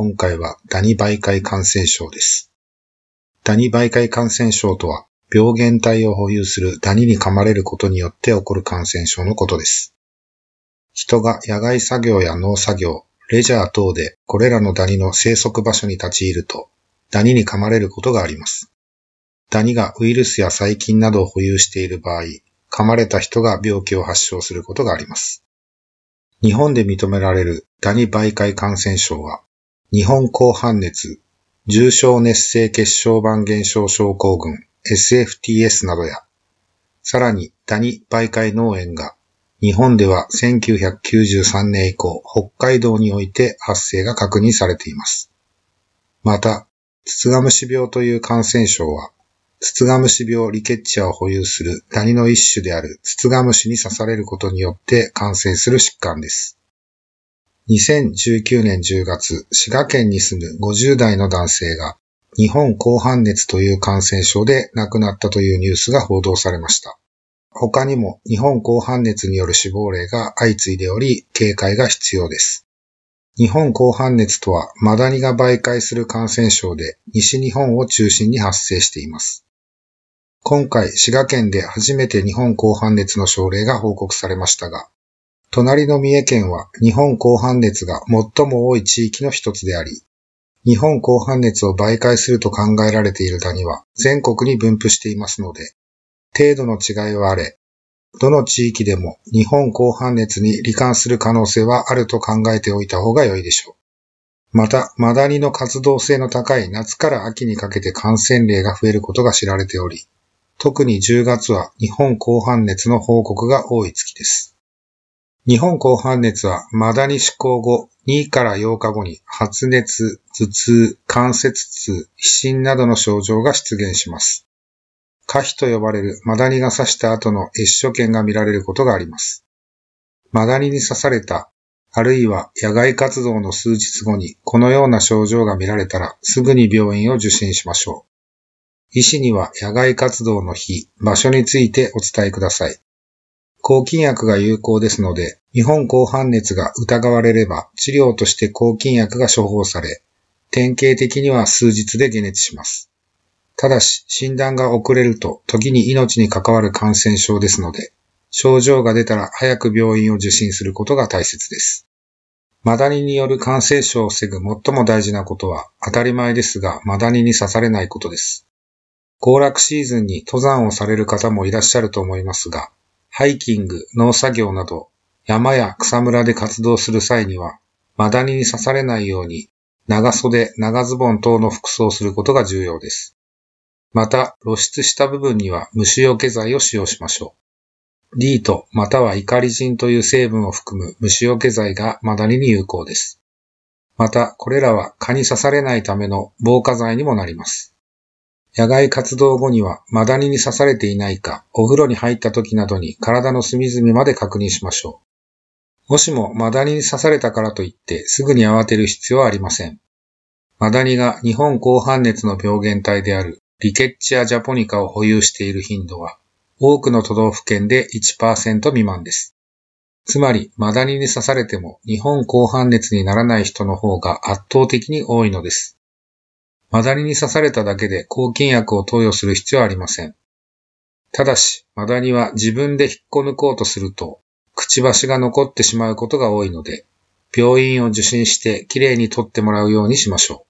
今回はダニ媒介感染症です。ダニ媒介感染症とは、病原体を保有するダニに噛まれることによって起こる感染症のことです。人が野外作業や農作業、レジャー等でこれらのダニの生息場所に立ち入ると、ダニに噛まれることがあります。ダニがウイルスや細菌などを保有している場合、噛まれた人が病気を発症することがあります。日本で認められるダニ媒介感染症は、日本高反熱、重症熱性血小板減少症候群 SFTS などや、さらにダニ媒介脳炎が日本では1993年以降北海道において発生が確認されています。また、ツツガムシ病という感染症はツツガムシ病リケッチアを保有するダニの一種であるツツガムシに刺されることによって感染する疾患です。2019年10月、滋賀県に住む50代の男性が日本高反熱という感染症で亡くなったというニュースが報道されました。他にも日本高反熱による死亡例が相次いでおり警戒が必要です。日本高反熱とはマダニが媒介する感染症で西日本を中心に発生しています。今回、滋賀県で初めて日本高反熱の症例が報告されましたが、隣の三重県は日本高反熱が最も多い地域の一つであり、日本高反熱を媒介すると考えられているダニは全国に分布していますので、程度の違いはあれ、どの地域でも日本高反熱に罹患する可能性はあると考えておいた方が良いでしょう。また、マダニの活動性の高い夏から秋にかけて感染例が増えることが知られており、特に10月は日本高反熱の報告が多い月です。日本高反熱はマダニ施行後2から8日後に発熱、頭痛、関節痛、皮疹などの症状が出現します。可否と呼ばれるマダニが刺した後の越所見が見られることがあります。マダニに刺された、あるいは野外活動の数日後にこのような症状が見られたらすぐに病院を受診しましょう。医師には野外活動の日、場所についてお伝えください。抗菌薬が有効ですので、日本高反熱が疑われれば治療として抗菌薬が処方され、典型的には数日で解熱します。ただし、診断が遅れると時に命に関わる感染症ですので、症状が出たら早く病院を受診することが大切です。マダニによる感染症を防ぐ最も大事なことは当たり前ですが、マダニに刺されないことです。行楽シーズンに登山をされる方もいらっしゃると思いますが、ハイキング、農作業など山や草むらで活動する際には、マダニに刺されないように長袖、長ズボン等の服装をすることが重要です。また、露出した部分には虫除け剤を使用しましょう。リートまたはイカリジンという成分を含む虫除け剤がマダニに有効です。また、これらは蚊に刺されないための防火剤にもなります。野外活動後にはマダニに刺されていないか、お風呂に入った時などに体の隅々まで確認しましょう。もしもマダニに刺されたからといってすぐに慌てる必要はありません。マダニが日本高反熱の病原体であるリケッチア・ジャポニカを保有している頻度は多くの都道府県で1%未満です。つまり、マダニに刺されても日本高反熱にならない人の方が圧倒的に多いのです。マダニに刺されただけで抗菌薬を投与する必要はありません。ただし、マダニは自分で引っこ抜こうとすると、くちばしが残ってしまうことが多いので、病院を受診してきれいに取ってもらうようにしましょう。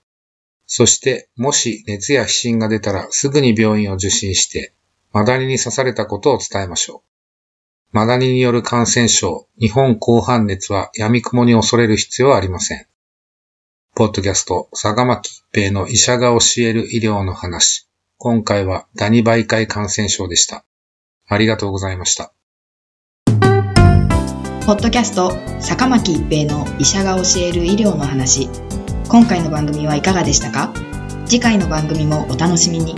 そして、もし熱や皮疹が出たらすぐに病院を受診して、マダニに刺されたことを伝えましょう。マダニによる感染症、日本高反熱は闇雲に恐れる必要はありません。ポッドキャスト、坂巻一平の医者が教える医療の話。今回はダニ媒介感染症でした。ありがとうございました。ポッドキャスト坂巻一平の医者が教える医療の話今回の番組はいかがでしたか？次回の番組もお楽しみに。